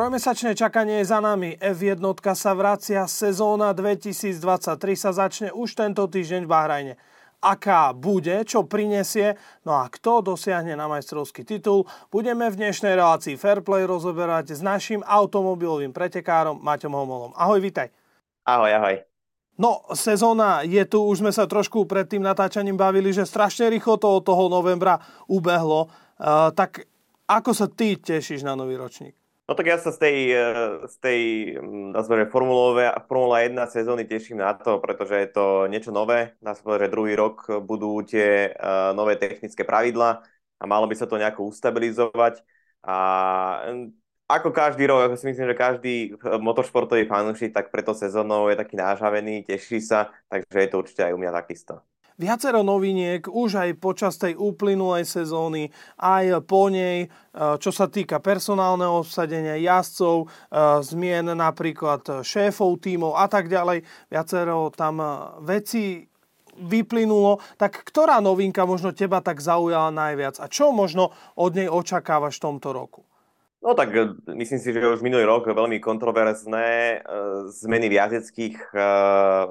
Trojmesačné čakanie je za nami. F1 sa vracia, sezóna 2023 sa začne už tento týždeň v Bahrajne. Aká bude, čo prinesie, no a kto dosiahne na majstrovský titul, budeme v dnešnej relácii Fairplay rozoberať s našim automobilovým pretekárom Maťom Homolom. Ahoj, vitaj. Ahoj, ahoj. No, sezóna je tu, už sme sa trošku pred tým natáčaním bavili, že strašne rýchlo to od toho novembra ubehlo. Uh, tak ako sa ty tešíš na nový ročník? No tak ja sa z tej, eh, z tej mm, nazveme, Formula 1 sezóny teším na to, pretože je to niečo nové. Dá sa povedať, že druhý rok budú tie uh, nové technické pravidla a malo by sa to nejako ustabilizovať. A mm, ako každý rok, ako si myslím, že každý eh, motoršportový fanúšik, tak preto sezónou je taký nážavený, teší sa, takže je to určite aj u mňa takisto viacero noviniek už aj počas tej uplynulej sezóny, aj po nej, e, čo sa týka personálneho obsadenia jazdcov, e, zmien napríklad šéfov tímov a tak ďalej. Viacero tam e, veci vyplynulo. Tak ktorá novinka možno teba tak zaujala najviac a čo možno od nej očakávaš v tomto roku? No tak myslím si, že už minulý rok veľmi kontroverzné zmeny v jazdeckých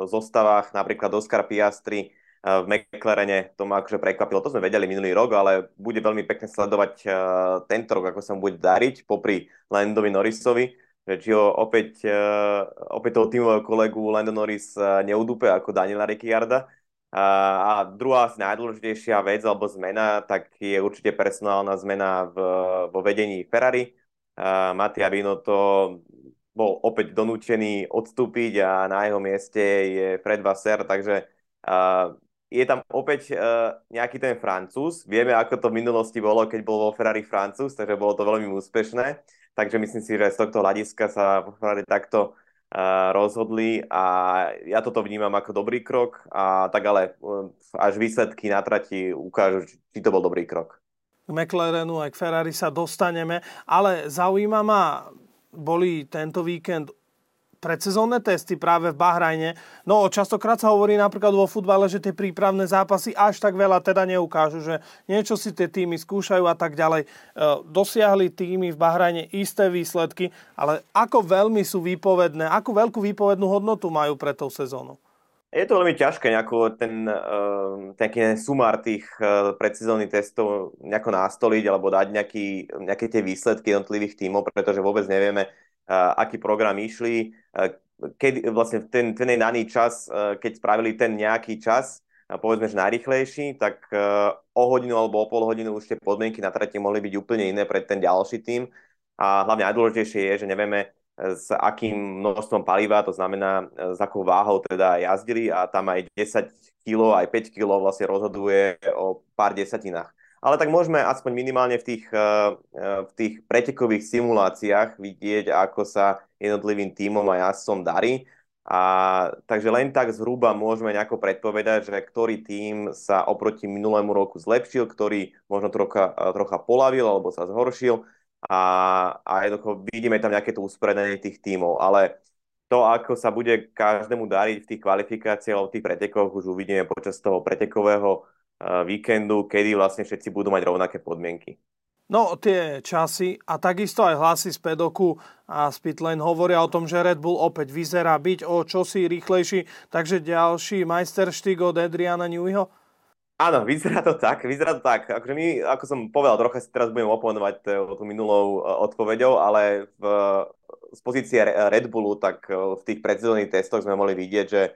zostavách, napríklad Oscar Piastri v McLarene, to ma akože prekvapilo, to sme vedeli minulý rok, ale bude veľmi pekne sledovať uh, tento rok, ako sa mu bude dariť popri Landovi Norrisovi, že či ho opäť, uh, opäť toho tímového kolegu Landon Norris uh, neudúpe ako Daniela Ricciarda. Uh, a druhá najdôležitejšia vec alebo zmena, tak je určite personálna zmena v, vo vedení Ferrari. Uh, Mattia Binotto bol opäť donútený odstúpiť a na jeho mieste je Fred Vasser, takže je tam opäť uh, nejaký ten Francúz. Vieme, ako to v minulosti bolo, keď bol vo Ferrari Francúz, takže bolo to veľmi úspešné. Takže myslím si, že z tohto hľadiska sa vo Ferrari takto uh, rozhodli a ja toto vnímam ako dobrý krok, a tak ale uh, až výsledky na trati ukážu, či, to bol dobrý krok. K McLarenu aj k Ferrari sa dostaneme, ale zaujíma ma, boli tento víkend predsezónne testy práve v Bahrajne. No častokrát sa hovorí napríklad vo futbale, že tie prípravné zápasy až tak veľa teda neukážu, že niečo si tie týmy skúšajú a tak ďalej. E, dosiahli týmy v Bahrajne isté výsledky, ale ako veľmi sú výpovedné, akú veľkú výpovednú hodnotu majú pre tou sezónou? Je to veľmi ťažké nejako ten, uh, ten sumár tých uh, predsezónnych testov nejako nastoliť alebo dať nejaký, nejaké tie výsledky jednotlivých tímov, pretože vôbec nevieme, aký program išli, keď vlastne ten, ten daný čas, keď spravili ten nejaký čas, povedzme, že najrychlejší, tak o hodinu alebo o pol hodinu už tie podmienky na trate mohli byť úplne iné pre ten ďalší tým. A hlavne najdôležitejšie je, že nevieme, s akým množstvom paliva, to znamená s akou váhou teda jazdili a tam aj 10 kg, aj 5 kg vlastne rozhoduje o pár desatinách ale tak môžeme aspoň minimálne v tých, eh, eh, v tých pretekových simuláciách vidieť, ako sa jednotlivým tímom a jazdcom darí. A takže len tak zhruba môžeme nejako predpovedať, že ktorý tím sa oproti minulému roku zlepšil, ktorý možno trocha, eh, trocha polavil alebo sa zhoršil a, a jednoducho vidíme tam nejaké to uspredenie tých tímov, ale to, ako sa bude každému dariť v tých kvalifikáciách alebo v tých pretekoch, už uvidíme počas toho pretekového víkendu, kedy vlastne všetci budú mať rovnaké podmienky. No, tie časy a takisto aj hlasy z pedoku a z pitlane hovoria o tom, že Red Bull opäť vyzerá byť o čosi rýchlejší, takže ďalší majsterštík od Adriana Neweyho? Áno, vyzerá to tak, vyzerá to tak. Akože my, ako som povedal, trocha si teraz budem oponovať tú minulou e, odpoveďou, ale v, z pozície Red Bullu, tak v tých predsezónnych testoch sme mohli vidieť, že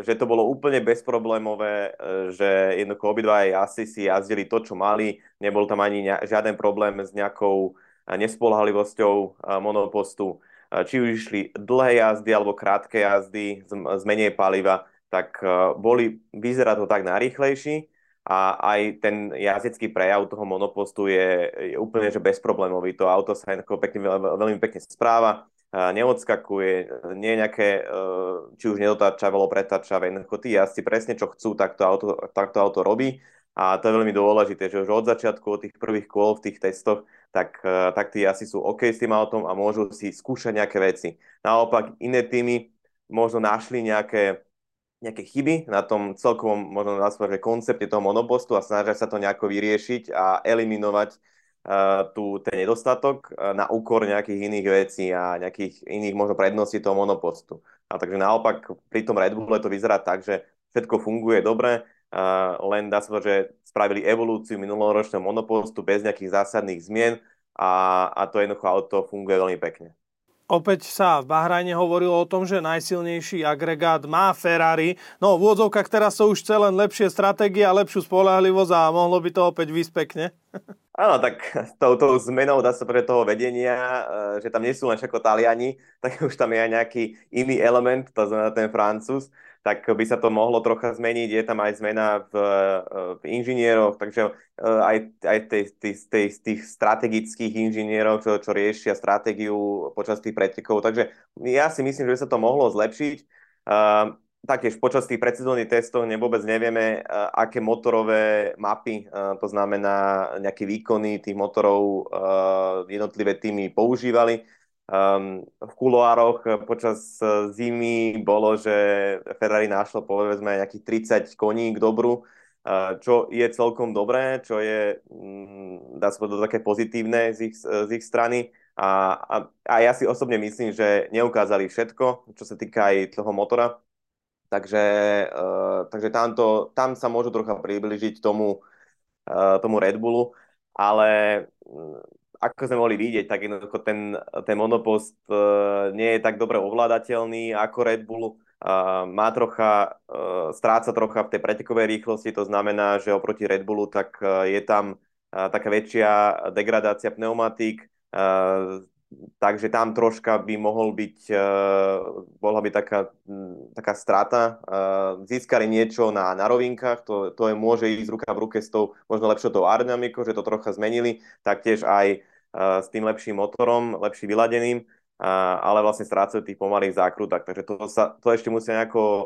že to bolo úplne bezproblémové, e, že jednoducho obidva asi si jazdili to, čo mali, nebol tam ani žiaden problém s nejakou e, nespolahlivosťou monopostu. Či už išli dlhé jazdy alebo krátke jazdy z menej paliva, tak boli, vyzerá to tak najrýchlejší a aj ten jazdecký prejav toho monopostu je, je úplne že bezproblémový. To auto sa pekne, veľmi pekne správa, neodskakuje, nie nejaké, e, či už nedotáčavé alebo pretáčavé, jednoducho tí jazdci presne čo chcú, tak to auto, tak to auto robí a to je veľmi dôležité, že už od začiatku, od tých prvých kôl v tých testoch, tak, e, tak tí asi sú OK s tým autom a môžu si skúšať nejaké veci. Naopak iné týmy možno našli nejaké, nejaké chyby na tom celkovom možno nazvať, že koncepte toho monopostu a snažia sa to nejako vyriešiť a eliminovať tu ten nedostatok na úkor nejakých iných vecí a nejakých iných možno predností toho monopostu. A takže naopak pri tom Red Bulle to vyzerá tak, že všetko funguje dobre, len dá sa že spravili evolúciu minuloročného monopostu bez nejakých zásadných zmien a, a to jednoducho auto funguje veľmi pekne. Opäť sa v Bahrajne hovorilo o tom, že najsilnejší agregát má Ferrari. No v úvodzovkách teraz sú už celé lepšie stratégie a lepšiu spolahlivosť a mohlo by to opäť vysť pekne. Áno, tak touto zmenou dá sa pre toho vedenia, e, že tam nie sú len všetko Taliani, tak už tam je aj nejaký iný element, to znamená ten Francúz tak by sa to mohlo trocha zmeniť. Je tam aj zmena v, v inžinieroch, takže e, aj, aj tej, tej, tej, tých strategických inžinierov, čo, čo riešia stratégiu počas tých pretekov. Takže ja si myslím, že by sa to mohlo zlepšiť. Uh, taktiež počas tých predsezónnych testov vôbec nevieme, uh, aké motorové mapy, to znamená nejaké výkony tých motorov jednotlivé týmy používali. Um, v kuloároch počas e, zimy bolo, že Ferrari našlo povedzme nejakých 30 koní k dobru, uh, čo je celkom dobré, čo je, um, dá sa povedať, také pozitívne z ich, z ich strany. A, a, a ja si osobne myslím, že neukázali všetko, čo sa týka aj toho motora. Takže, uh, takže tamto, tam sa môžu trocha približiť tomu, uh, tomu Red Bullu, ale ako sme mohli vidieť, tak jednoducho ten, ten monopost uh, nie je tak dobre ovládateľný ako Red Bull. Uh, má trocha, uh, stráca trocha v tej pretekovej rýchlosti, to znamená, že oproti Red Bullu tak uh, je tam uh, taká väčšia degradácia pneumatík, uh, takže tam troška by mohol byť, uh, mohla byť taká, taká strata. Uh, získali niečo na, na rovinkách, to, to je, môže ísť ruka v ruke s tou možno lepšou tou aerodynamikou, že to trocha zmenili, taktiež aj s tým lepším motorom, lepší vyladeným, ale vlastne strácajú tých pomalých zákrutách. Takže to, sa, to ešte musia nejako e,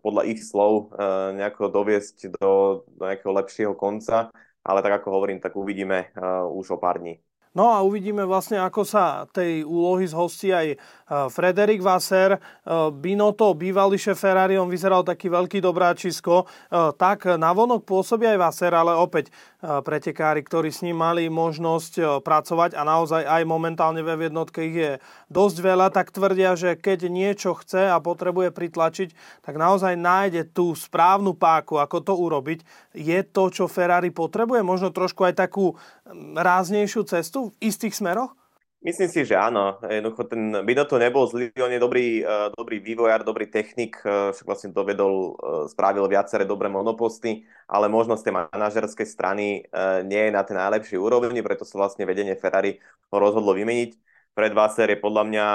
podľa ich slov e, nejako doviesť do, do nejakého lepšieho konca, ale tak ako hovorím, tak uvidíme e, už o pár dní. No a uvidíme vlastne, ako sa tej úlohy zhostí aj Frederik Vasser. Binotto, bývalý šéf Ferrari, on vyzeral taký veľký dobráčisko. Tak navonok pôsobí aj Vasser, ale opäť pretekári, ktorí s ním mali možnosť e, pracovať a naozaj aj momentálne ve jednotke ich je dosť veľa, tak tvrdia, že keď niečo chce a potrebuje pritlačiť, tak naozaj nájde tú správnu páku, ako to urobiť. Je to, čo Ferrari potrebuje? Možno trošku aj takú ráznejšiu cestu v istých smeroch? Myslím si, že áno. Jednoducho ten Binotto nebol zlý, on je dobrý, uh, dobrý vývojár, dobrý technik, uh, však vlastne dovedol, uh, spravil viaceré dobré monoposty, ale možno z tej manažerskej strany nie je na tej najlepšej úrovni, preto sa vlastne vedenie Ferrari ho rozhodlo vymeniť. Fred Wasser je podľa mňa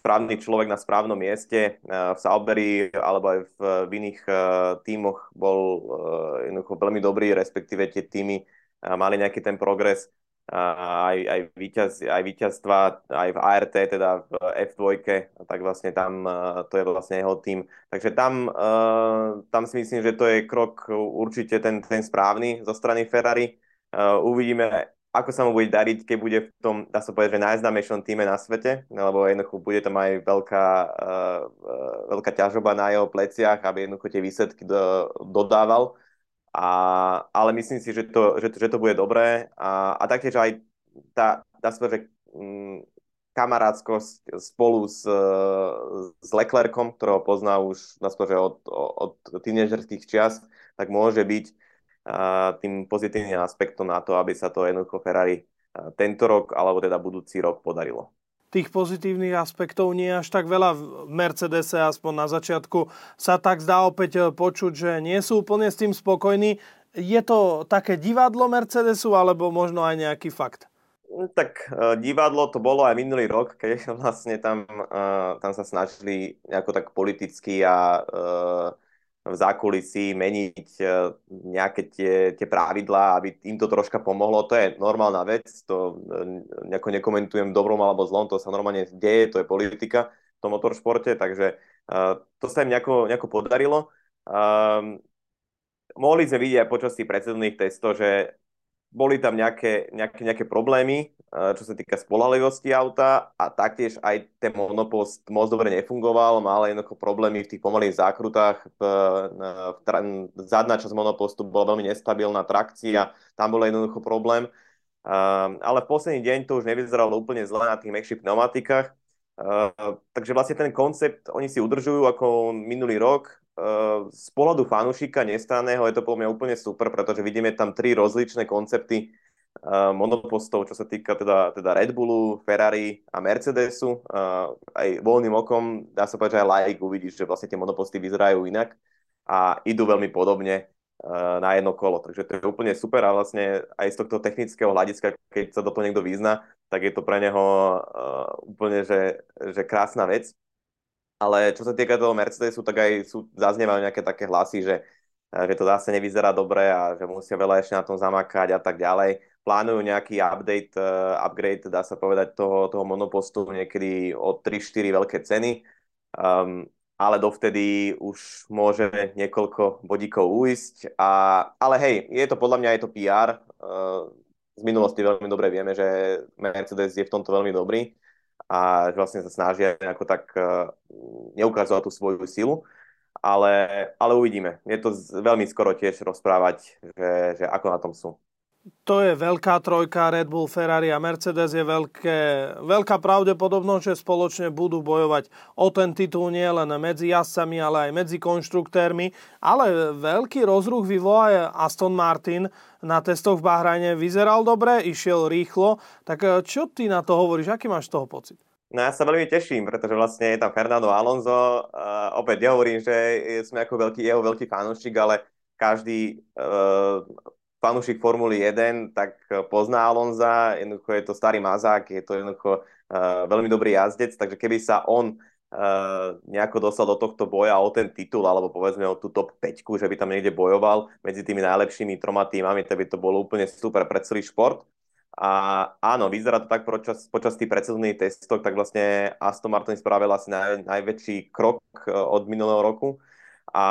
správny človek na správnom mieste. V Sauberi alebo aj v, iných tímoch bol jednoducho veľmi dobrý, respektíve tie týmy mali nejaký ten progres aj, aj, víťaz, aj víťazstva aj v ART, teda v F2, tak vlastne tam to je vlastne jeho tým. Takže tam, tam si myslím, že to je krok určite ten, ten správny zo strany Ferrari. Uvidíme, ako sa mu bude dariť, keď bude v tom, dá sa povedať, že najznámejšom týme na svete, lebo jednoducho bude tam aj veľká, veľká ťažoba na jeho pleciach, aby jednoducho tie výsledky do, dodával. A, ale myslím si, že to, že, že to bude dobré. A, a taktiež aj tá, dá sa že mm, kamarátskosť spolu s, s Leclercom, ktorého pozná už že od, od tínežerských čias, tak môže byť uh, tým pozitívnym aspektom na to, aby sa to jednoducho Ferrari tento rok alebo teda budúci rok podarilo tých pozitívnych aspektov nie je až tak veľa v Mercedese, aspoň na začiatku sa tak zdá opäť e, počuť, že nie sú úplne s tým spokojní. Je to také divadlo Mercedesu alebo možno aj nejaký fakt? No, tak uh, divadlo to bolo aj minulý rok, keď vlastne tam, uh, tam sa snažili nejako tak politicky a v zákulisí meniť e, nejaké tie, tie pravidlá, aby im to troška pomohlo. To je normálna vec, to e, nejako nekomentujem dobrom alebo zlom, to sa normálne deje, to je politika v tom motoršporte, takže uh, to sa im nejako, nejako podarilo. Um, mohli sme vidieť aj počas tých predsedných testov, že boli tam nejaké, nejaké, nejaké problémy, eh, čo sa týka spolahlivosti auta a taktiež aj ten monopost moc dobre nefungoval, mal jednoducho problémy v tých pomalých zákrutách. V, v, v, zadná časť monopostu bola veľmi nestabilná trakcia, tam bol jednoducho problém. ale v posledný deň to už nevyzeralo úplne zle na tých mekších pneumatikách. takže vlastne ten koncept oni si udržujú ako minulý rok. Z pohľadu fanúšika nestranného je to podľa mňa úplne super, pretože vidíme tam tri rozličné koncepty monopostov, čo sa týka teda, teda Red Bullu, Ferrari a Mercedesu. aj voľným okom, dá sa povedať, že aj like uvidíš, že vlastne tie monoposty vyzerajú inak a idú veľmi podobne Eh, na jedno kolo. Takže to je úplne super a vlastne aj z tohto technického hľadiska, keď sa do toho niekto vyzna, tak je to pre neho úplne, že, že krásna vec. Ale čo sa týka toho Mercedesu, tak aj sú, zaznievajú nejaké také hlasy, že, eh, že to zase nevyzerá dobre a že musia veľa ešte na tom zamakať a tak ďalej. Plánujú nejaký update, uh, upgrade, dá sa povedať, toho, toho monopostu niekedy o 3-4 veľké ceny. Um, ale dovtedy už môže niekoľko bodíkov uísť. A, ale hej, je to podľa mňa je to PR. Z minulosti veľmi dobre vieme, že Mercedes je v tomto veľmi dobrý a vlastne sa snažia nejako tak neukázať tú svoju silu. Ale, ale uvidíme. Je to veľmi skoro tiež rozprávať, že, že ako na tom sú to je veľká trojka, Red Bull, Ferrari a Mercedes je veľké, veľká pravdepodobnosť, že spoločne budú bojovať o ten titul nie len medzi jazdcami, ale aj medzi konštruktérmi. Ale veľký rozruch vyvolá Aston Martin na testoch v Bahrajne. Vyzeral dobre, išiel rýchlo. Tak eh, čo ty na to hovoríš? Aký máš z toho pocit? No ja sa veľmi teším, pretože vlastne je tam Fernando Alonso. Uh, opäť nehovorím, že sme ako veľký, jeho veľký fanúšik, ale každý uh, fanúšik Formuly 1, tak eh, pozná Alonza, jednoducho je to starý mazák, je to jednoducho uh, veľmi dobrý jazdec, takže keby sa on uh, nejako dostal do tohto boja o ten titul, alebo povedzme o tú top 5, že by tam niekde bojoval medzi tými najlepšími troma týmami, tak by to bolo úplne super pre celý šport. A áno, vyzerá to tak počas, počas tých predsezónnych testov, tak vlastne Aston Martin spravil asi naj, najväčší krok od minulého roku a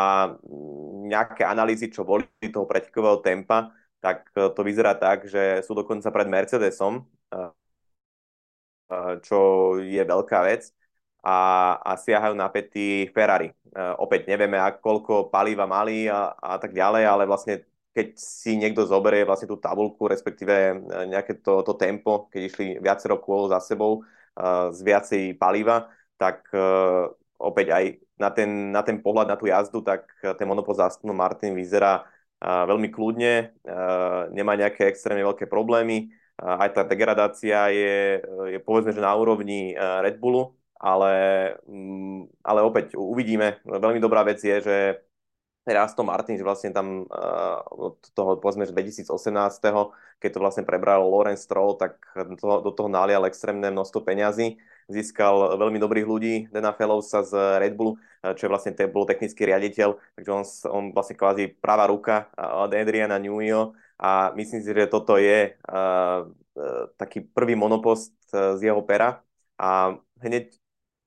nejaké analýzy, čo boli toho pretekového tempa, tak e, to vyzerá tak, že sú dokonca pred Mercedesom, e, e, čo je veľká vec a, a siahajú na pety Ferrari. Opäť nevieme, koľko paliva mali a, a tak ďalej, ale vlastne keď si niekto zoberie vlastne tú tabulku, respektíve nejaké to, to tempo, keď išli viacero kôl za sebou z viacej paliva, tak opäť aj na ten, na ten pohľad na tú jazdu, tak ten monopost Aston Martin vyzerá veľmi kľudne, nemá nejaké extrémne veľké problémy, aj tá degradácia je, je povedzme, že na úrovni uh, Red Bullu, ale, um, ale opäť uvidíme. Veľmi dobrá vec je, že Aston Martin, že vlastne tam uh, od toho, povedzme, že 2018, keď to vlastne prebral Lorenz Stroll, tak do toho nalial extrémne množstvo peňazí získal veľmi dobrých ľudí, Dana Fellowsa z Red Bullu, čo je vlastne te, bol technický riaditeľ, takže on, on vlastne kvázi pravá ruka od Adriana Newio a myslím si, že toto je uh, taký prvý monopost z jeho pera. A hneď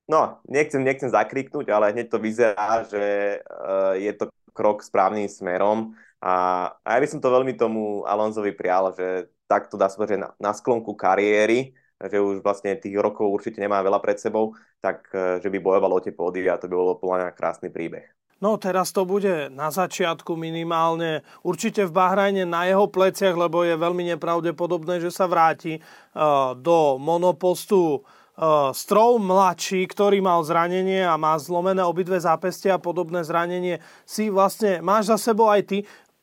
No, nechcem, nechcem zakriknúť, ale hneď to vyzerá, že uh, je to krok správnym smerom. A, a ja by som to veľmi tomu Alonzovi prial, že takto dá sa na, na sklonku kariéry že už vlastne tých rokov určite nemá veľa pred sebou, tak e, že by bojoval o tie pódy a to by bolo podľa krásny príbeh. No teraz to bude na začiatku minimálne určite v Bahrajne na jeho pleciach, lebo je veľmi nepravdepodobné, že sa vráti uh, do monopostu uh, Strov mladší, ktorý mal zranenie a má zlomené obidve zápestia a podobné zranenie, si vlastne máš za sebou aj ty.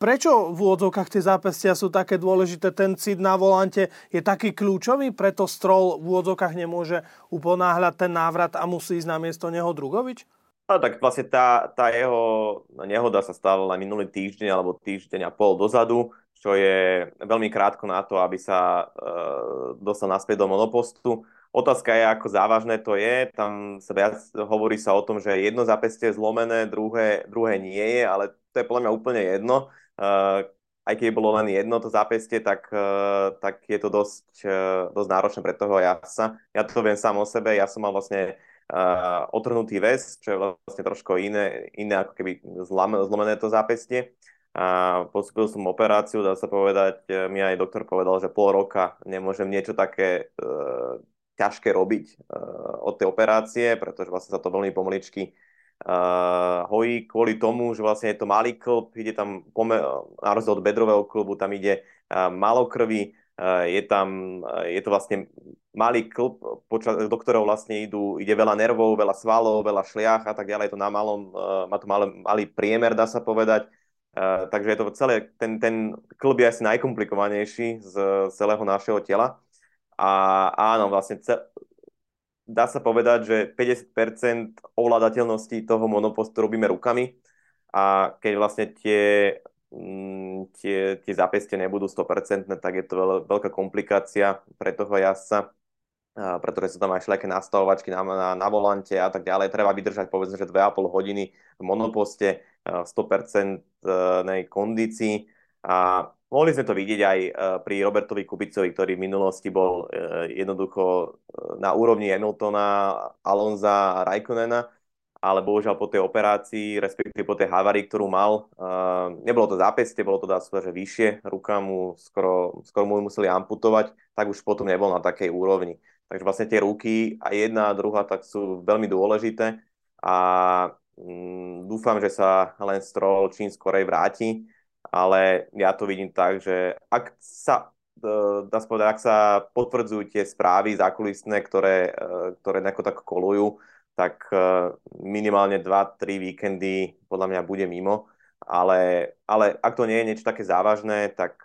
Prečo v úvodzovkách tie zápestia sú také dôležité? Ten cit na volante je taký kľúčový, preto Stroll v úvodzovkách nemôže uponáhľať ten návrat a musí ísť na miesto neho Drugovič? No, tak vlastne tá, tá jeho nehoda sa stala len minulý týždeň alebo týždeň a pol dozadu, čo je veľmi krátko na to, aby sa e, dostal naspäť do monopostu. Otázka je, ako závažné to je. Tam sa viac hovorí sa o tom, že jedno zápestie je zlomené, druhé, druhé nie je, ale to je podľa mňa úplne jedno aj keď bolo len jedno to zápestie, tak, uh, tak je to dosť, uh, dosť náročné pre toho jasa. Ja to viem sám o sebe, ja som mal vlastne uh, otrhnutý väz, čo je vlastne trošku iné, iné ako keby zlom, zlomené to zápestie. A postupil som operáciu, dá sa povedať, mi aj doktor povedal, že pol roka nemôžem niečo také uh, ťažké robiť uh, od tej operácie, pretože vlastne sa to veľmi pomaličky uh, hojí kvôli tomu, že vlastne je to malý klub, ide tam, na rozdiel od bedrového klubu, tam ide uh, malo krvi, je tam, je to vlastne malý klub, do ktorého vlastne idú, ide veľa nervov, veľa svalov, veľa šliach a tak ďalej. Je to na malom, má to malý, malý priemer, dá sa povedať. Takže je to celé, ten, ten klub je asi najkomplikovanejší z celého našeho tela. A áno, vlastne cel, dá sa povedať, že 50% ovládateľnosti toho monopostu robíme rukami a keď vlastne tie Mm, tie, tie zápestia nebudú 100%, tak je to veľká komplikácia pre toho jazdca, pretože sú tam aj všelijaké nastavovačky na, na, na volante a tak ďalej. Treba vydržať povedzme, že 2,5 hodiny v monoposte v 100% kondícii a mohli sme to vidieť aj pri Robertovi Kubicovi, ktorý v minulosti bol e, jednoducho e, na úrovni Hamiltona, Alonza a Raikkonena ale bohužiaľ po tej operácii, respektíve po tej havárii, ktorú mal, nebolo to zápestie, bolo to dá sa že vyššie, ruka mu skoro, skoro mu museli amputovať, tak už potom nebol na takej úrovni. Takže vlastne tie ruky a jedna a druhá tak sú veľmi dôležité a um, dúfam, že sa len Stroll čím skorej vráti, ale ja to vidím tak, že ak sa e, dá povedať, ak sa potvrdzujú tie správy zákulisné, ktoré, e, ktoré nejako tak kolujú, tak e, minimálne 2-3 víkendy podľa mňa bude mimo. Ale, ale ak to nie je niečo také závažné, tak,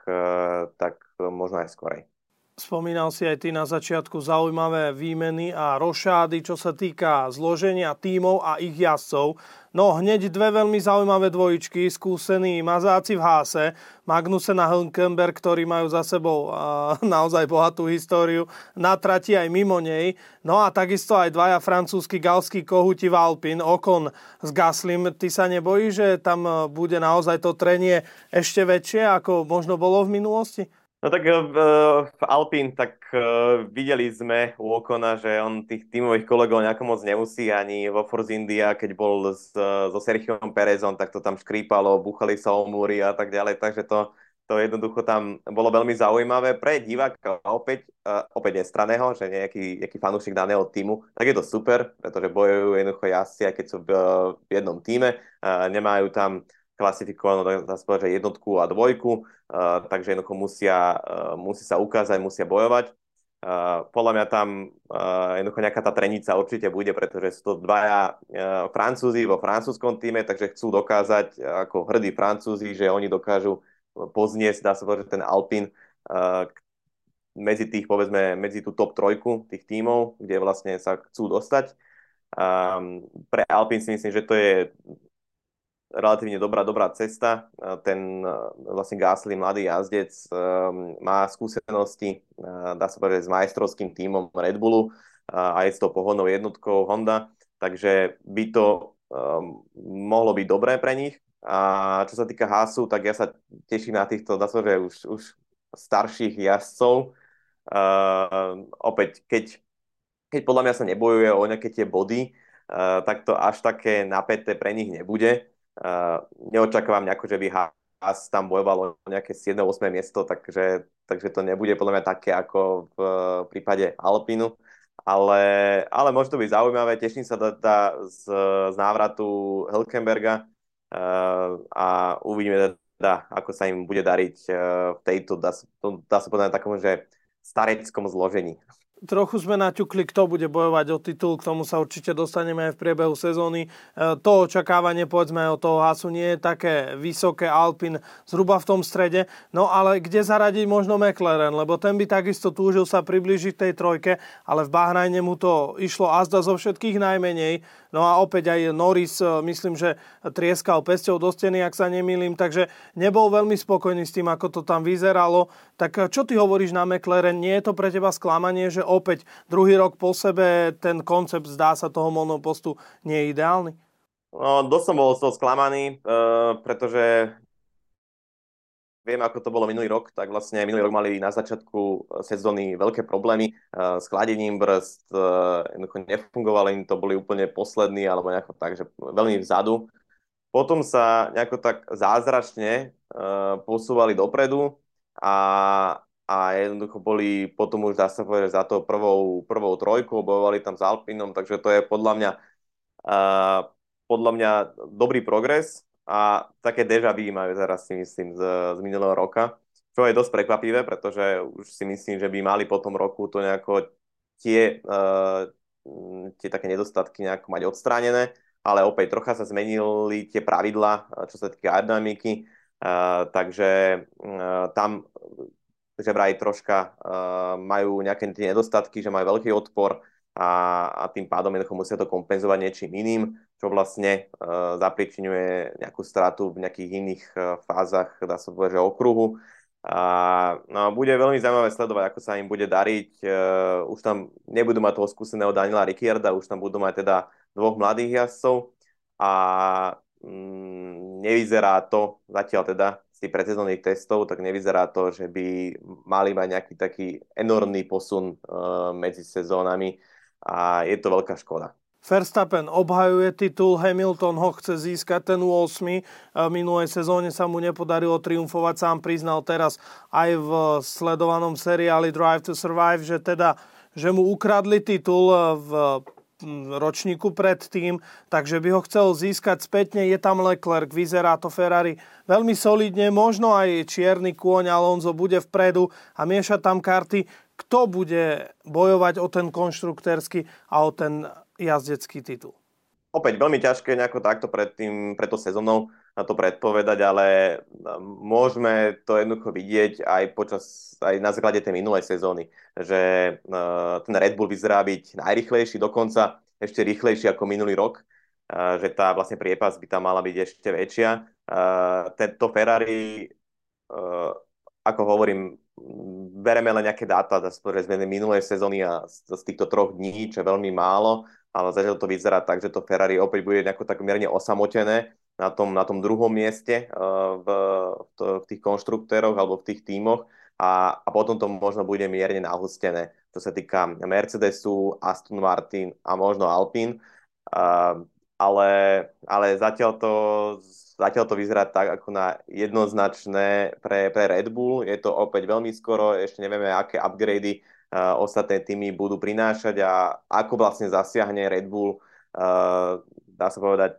tak možno aj skorej. Spomínal si aj ty na začiatku zaujímavé výmeny a rošády, čo sa týka zloženia tímov a ich jazdcov. No hneď dve veľmi zaujímavé dvojičky, skúsení mazáci v háse, Magnusen a Hülkenberg, ktorí majú za sebou a, naozaj bohatú históriu, na trati aj mimo nej. No a takisto aj dvaja francúzsky galskí kohuti v Alpin, Okon s Gaslim. Ty sa nebojíš, že tam bude naozaj to trenie ešte väčšie, ako možno bolo v minulosti? No tak v, v Alpín, tak uh, videli sme u Okona, že on tých tímových kolegov nejako moc nemusí, ani vo Force India, keď bol s, so Sergiom Perezom, tak to tam škrípalo, buchali sa o múry a tak ďalej, takže to, to jednoducho tam bolo veľmi zaujímavé. Pre diváka opäť, uh, opäť nestraného, že nejaký, nejaký fanúšik daného týmu, tak je to super, pretože bojujú jednoducho jazdci, aj keď sú v, v jednom týme, nemajú tam klasifikovanú, že jednotku a dvojku, uh, takže jednoducho musia, uh, musí sa ukázať, musia bojovať. Uh, podľa mňa tam jednoducho nejaká tá trenica určite bude, pretože sú to dvaja Francúzi vo francúzskom týme, takže chcú dokázať ako hrdí Francúzi, že oni dokážu pozniesť, dá sa povedať, ten Alpin medzi tých, povedzme, medzi tú top trojku tých tímov, kde vlastne sa chcú dostať. Um, pre Alpin si myslím, že to je relatívne dobrá, dobrá cesta. Ten vlastne Gasly, mladý jazdec, ehm, má skúsenosti, dá sa povedať, s majstrovským tímom Red Bullu a je s tou pohodnou jednotkou Honda, takže by to mohlo byť dobré pre nich. A čo sa týka Hasu, tak ja sa teším na týchto, dá sa že už, už starších jazdcov. Opäť, keď, keď podľa mňa sa nebojuje o nejaké tie body, tak to až také napäté pre nich nebude Uh, neočakávam nejako, že by Haas tam bojovalo nejaké 7-8 miesto, takže, takže to nebude podľa mňa také ako v prípade Alpinu. Ale, ale môže to byť zaujímavé, teším sa teda z, z návratu Hülkenberga uh, a uvidíme teda, ako sa im bude dariť uh, v tejto, dá, dá sa povedať, takom, že stareckom zložení trochu sme naťukli, kto bude bojovať o titul, k tomu sa určite dostaneme aj v priebehu sezóny. E, to očakávanie, povedzme, od toho Hasu nie je také vysoké, Alpin zhruba v tom strede, no ale kde zaradiť možno McLaren, lebo ten by takisto túžil sa priblížiť tej trojke, ale v Bahrajne mu to išlo azda zo všetkých najmenej. No a opäť aj Norris, e, myslím, že trieskal pesťou do steny, ak sa nemýlim, takže nebol veľmi spokojný s tým, ako to tam vyzeralo. Tak e, čo ty hovoríš na McLaren? Nie je to pre teba sklamanie, že opäť druhý rok po sebe ten koncept, zdá sa, toho monopostu nie je ideálny? No, dosť som bol z toho sklamaný, uh, pretože viem, ako to bolo minulý rok, tak vlastne minulý rok mali na začiatku sezóny veľké problémy uh, s chladením brzd, uh, jednoducho nefungovalo im to, boli úplne poslední, alebo nejako tak, že veľmi vzadu. Potom sa nejako tak zázračne uh, posúvali dopredu a a jednoducho boli potom už dá sa povedať za to prvou, prvou trojkou, bojovali tam s Alpinom, takže to je podľa mňa uh, podľa mňa dobrý progres a také deja vu majú teraz si myslím z, z minulého roka. čo je dosť prekvapivé, pretože už si myslím, že by mali po tom roku to nejako tie, uh, tie také nedostatky nejako mať odstránené, ale opäť trocha sa zmenili tie pravidla, čo sa týka aerodynamiky, uh, takže uh, tam že vraj troška uh, majú nejaké tie nedostatky, že majú veľký odpor a, a tým pádom jednoducho musia to kompenzovať niečím iným, čo vlastne uh, zapričinuje nejakú stratu v nejakých iných uh, fázach, dá sa povedať, že okruhu. A no, bude veľmi zaujímavé sledovať, ako sa im bude dariť. Uh, už tam nebudú mať toho skúseného Daniela Ricciarda, už tam budú mať teda dvoch mladých jazdcov a mm, nevyzerá to zatiaľ teda z tých predsezónnych testov, tak nevyzerá to, že by mali mať nejaký taký enormný posun uh, medzi sezónami a je to veľká škoda. Verstappen obhajuje titul, Hamilton ho chce získať ten 8. V minulej sezóne sa mu nepodarilo triumfovať, sám priznal teraz aj v sledovanom seriáli Drive to Survive, že teda že mu ukradli titul v ročníku predtým, takže by ho chcel získať spätne. Je tam Leclerc, vyzerá to Ferrari veľmi solidne, možno aj čierny kôň Alonso bude vpredu a mieša tam karty, kto bude bojovať o ten konštruktérsky a o ten jazdecký titul? Opäť veľmi ťažké nejako takto pred, tým, pred to sezónou na to predpovedať, ale môžeme to jednoducho vidieť aj počas, aj na základe tej minulej sezóny, že uh, ten Red Bull vyzerá byť najrychlejší, dokonca ešte rýchlejší ako minulý rok, že tá vlastne priepas by tam mala byť ešte väčšia. Tento Ferrari, uh, ako hovorím, bereme len nejaké dáta z minulej sezóny a z týchto troch dní, čo je veľmi málo, ale zatiaľ to vyzerá tak, že to Ferrari opäť bude nejako tak mierne osamotené na tom, na tom druhom mieste uh, v, v, tých konštruktéroch alebo v tých tímoch a, a potom to možno bude mierne nahustené, čo sa týka Mercedesu, Aston Martin a možno Alpine. Uh, ale, ale zatiaľ, to, zatiaľ to vyzerá tak ako na jednoznačné pre, pre Red Bull. Je to opäť veľmi skoro, ešte nevieme, aké upgrady ostatné týmy budú prinášať a ako vlastne zasiahne Red Bull, dá sa povedať,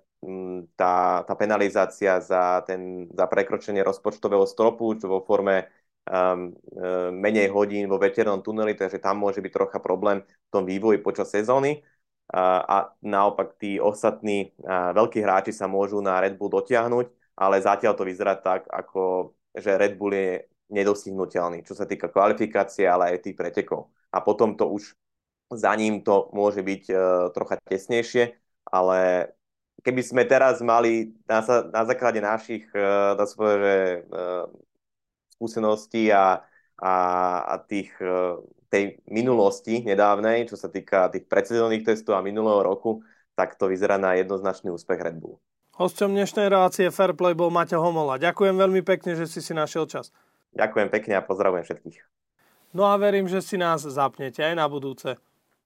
tá, tá penalizácia za, ten, za prekročenie rozpočtového stropu, čo vo forme um, menej hodín vo veternom tuneli, takže tam môže byť trocha problém v tom vývoji počas sezóny. Uh, a naopak tí ostatní uh, veľkí hráči sa môžu na Red Bull dotiahnuť, ale zatiaľ to vyzerá tak, ako že Red Bull je nedosihnutelný, čo sa týka kvalifikácie, ale aj tých pretekov. A potom to už za ním to môže byť uh, trocha tesnejšie, ale keby sme teraz mali na, na základe našich uh, dá povedať, že, uh, skúseností a, a, a tých, uh, tej minulosti nedávnej, čo sa týka tých predsezónnych testov a minulého roku, tak to vyzerá na jednoznačný úspech Red Bull. Hosťom dnešnej relácie Fairplay bol Maťo Homola. Ďakujem veľmi pekne, že si si našiel čas. Ďakujem pekne a pozdravujem všetkých. No a verím, že si nás zapnete aj na budúce.